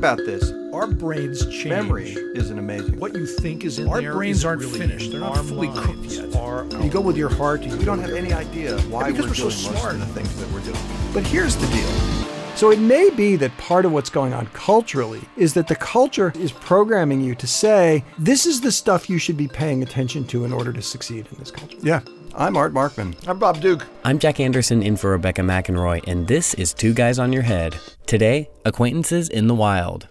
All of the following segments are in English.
about this. Our brains change. Memory isn't amazing. What you think is in Our there brains aren't really finished. They're not fully cooked yet. You go with your heart. You don't have any idea why because we're, we're so smart. the things that we're doing. But here's the deal. So it may be that part of what's going on culturally is that the culture is programming you to say, this is the stuff you should be paying attention to in order to succeed in this culture. Yeah. I'm Art Markman. I'm Bob Duke. I'm Jack Anderson in for Rebecca McInroy, and this is Two Guys on Your Head. Today, acquaintances in the wild.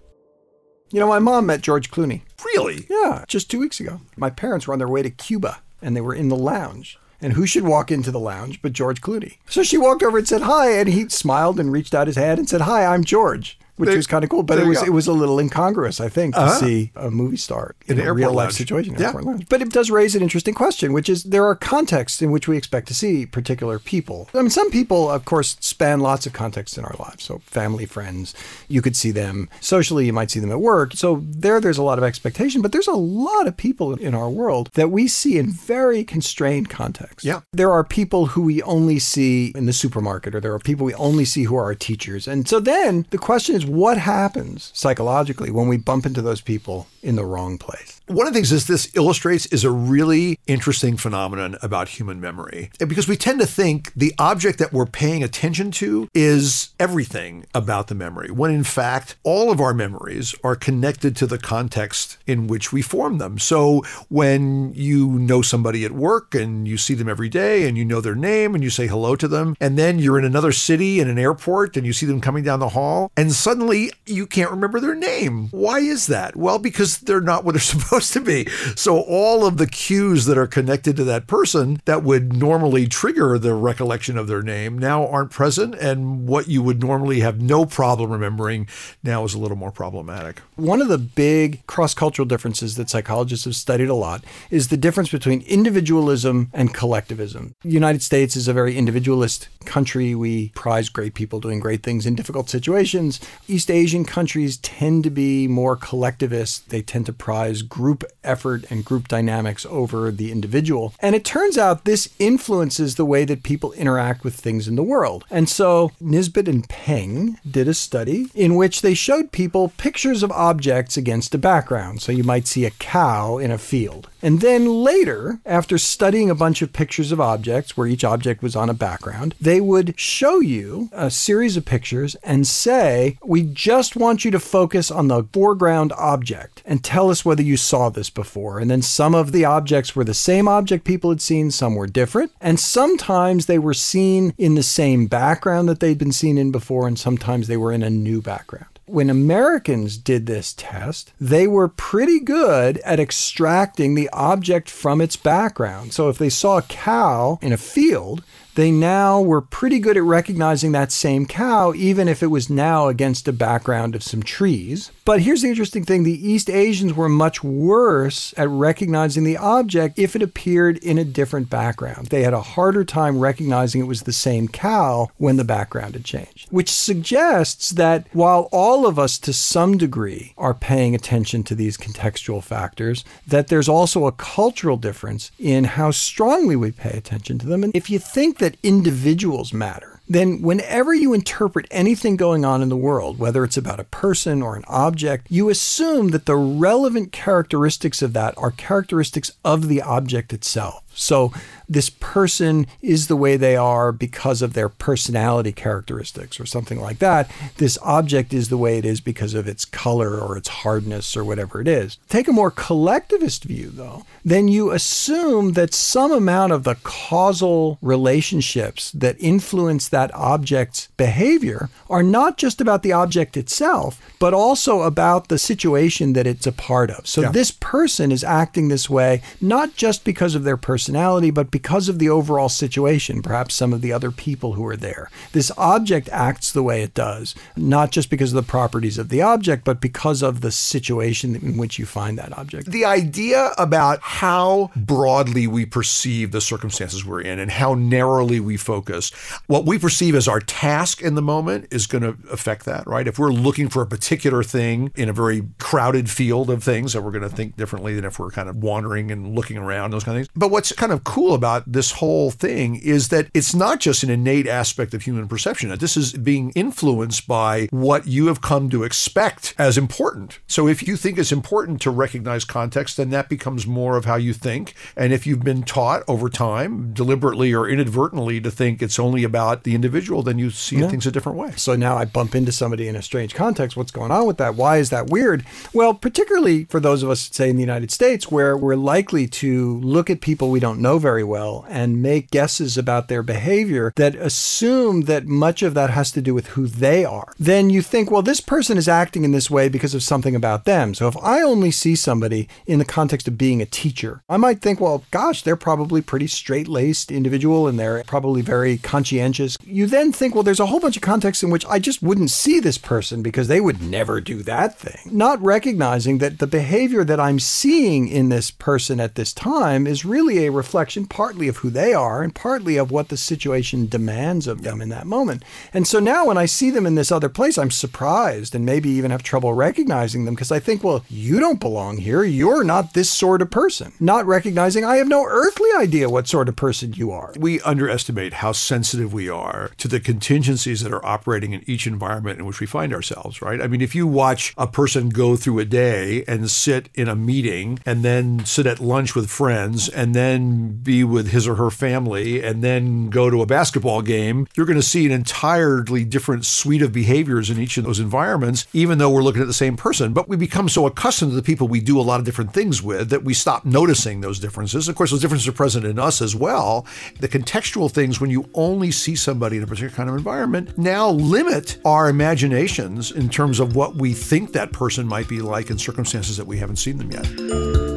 You know, my mom met George Clooney. Really? Yeah, just two weeks ago. My parents were on their way to Cuba and they were in the lounge. And who should walk into the lounge but George Clooney? So she walked over and said hi, and he smiled and reached out his hand and said, Hi, I'm George. Which There- was kind of cool, but it was go. it was a little incongruous, I think, to Uh-huh. see a movie star in, In a real life situation. in Yeah. airport lounge. But it does raise an interesting question, which is there are contexts in which we expect to see particular people. I mean, some people, of course, span lots of contexts in our lives. So family, friends, you could see them socially, you might see them at work. So there, there's a lot of expectation, but there's a lot of people in our world that we see in very constrained contexts. Yeah. There are people who we only see in the supermarket, or there are people we only see who are our teachers. And so then the question is, what happens psychologically when we bump into those people in the wrong place? One of the things this, this illustrates is a really interesting phenomenon about human memory. Because we tend to think the object that we're paying attention to is everything about the memory, when in fact, all of our memories are connected to the context in which we form them. So when you know somebody at work and you see them every day and you know their name and you say hello to them, and then you're in another city in an airport and you see them coming down the hall, and suddenly you can't remember their name. Why is that? Well, because they're not what they're supposed to be. So all of the cues that are connected to that person that would normally trigger the recollection of their name now aren't present. And what you would normally have no problem remembering now is a little more problematic. One of the big cross cultural differences that psychologists have studied a lot is the difference between individualism and collectivism. The United States is a very individualist country. We prize great people doing great things in difficult situations. East Asian countries tend to be more collectivist. They tend to prize group effort and group dynamics over the individual. And it turns out this influences the way that people interact with things in the world. And so Nisbett and Peng did a study in which they showed people pictures of objects against a background. So you might see a cow in a field. And then later, after studying a bunch of pictures of objects where each object was on a background, they would show you a series of pictures and say, We just want you to focus on the foreground object and tell us whether you saw this before. And then some of the objects were the same object people had seen, some were different. And sometimes they were seen in the same background that they'd been seen in before, and sometimes they were in a new background when Americans did this test, they were pretty good at extracting the object from its background. So if they saw a cow in a field, they now were pretty good at recognizing that same cow, even if it was now against a background of some trees. But here's the interesting thing the East Asians were much worse at recognizing the object if it appeared in a different background. They had a harder time recognizing it was the same cow when the background had changed, which suggests that while all of us to some degree are paying attention to these contextual factors, that there's also a cultural difference in how strongly we pay attention to them. And if you think that individuals matter, then whenever you interpret anything going on in the world, whether it's about a person or an object, you assume that the relevant characteristics of that are characteristics of the object itself. So this person is the way they are because of their personality characteristics or something like that. This object is the way it is because of its color or its hardness or whatever it is. Take a more collectivist view, though, then you assume that some amount of the causal relationships that influence that object's behavior are not just about the object itself, but also about the situation that it's a part of. So Yeah. this person is acting this way not just because of their personality, but because of the overall situation, perhaps some of the other people who are there. This object acts the way it does, not just because of the properties of the object, but because of the situation in which you find that object. The idea about how broadly we perceive the circumstances we're in and how narrowly we focus, what we perceive as our task in the moment is going to affect that, right? If we're looking for a particular thing in a very crowded field of things, that we're going to think differently than if we're kind of wandering and looking around, those kind of things. But what's what's kind of cool about this whole thing is that it's not just an innate aspect of human perception. This is being influenced by what you have come to expect as important. So if you think it's important to recognize context, then that becomes more of how you think. And if you've been taught over time, deliberately or inadvertently, to think it's only about the individual, then you see things a different way. So now I bump into somebody in a strange context. What's going on with that? Why is that weird? Well, particularly for those of us, say, in the United States, where we're likely to look at people we don't know very well and make guesses about their behavior that assume that much of that has to do with who they are. Then you think, well, this person is acting in this way because of something about them. So if I only see somebody in the context of being a teacher, I might think, well, gosh, they're probably pretty straight laced individual and they're probably very conscientious. You then think, well, there's a whole bunch of contexts in which I just wouldn't see this person because they would never do that thing. Not recognizing that the behavior that I'm seeing in this person at this time is really a reflection partly of who they are and partly of what the situation demands of them in that moment. And so now when I see them in this other place, I'm surprised and maybe even have trouble recognizing them because I think, well, you don't belong here. You're not this sort of person. Not recognizing I have no earthly idea what sort of person you are. We underestimate how sensitive we are to the contingencies that are operating in each environment in which we find ourselves, right? I mean, if you watch a person go through a day and sit in a meeting and then sit at lunch with friends and then be with his or her family and then go to a basketball game, you're going to see an entirely different suite of behaviors in each of those environments, even though we're looking at the same person. But we become so accustomed to the people we do a lot of different things with that we stop noticing those differences. Of course, those differences are present in us as well. The contextual things, when you only see somebody in a particular kind of environment, now limit our imaginations in terms of what we think that person might be like in circumstances that we haven't seen them yet.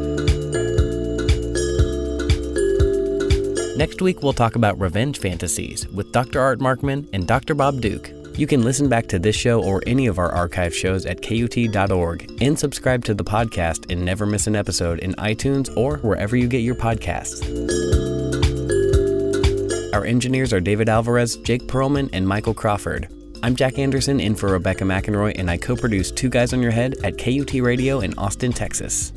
Next week, we'll talk about revenge fantasies with Dr. Art Markman and Dr. Bob Duke. You can listen back to this show or any of our archive shows at KUT.org and subscribe to the podcast and never miss an episode in iTunes or wherever you get your podcasts. Our engineers are David Alvarez, Jake Perlman, and Michael Crawford. I'm Jack Anderson in for Rebecca McInroy, and I co produce Two Guys on Your Head at KUT Radio in Austin, Texas.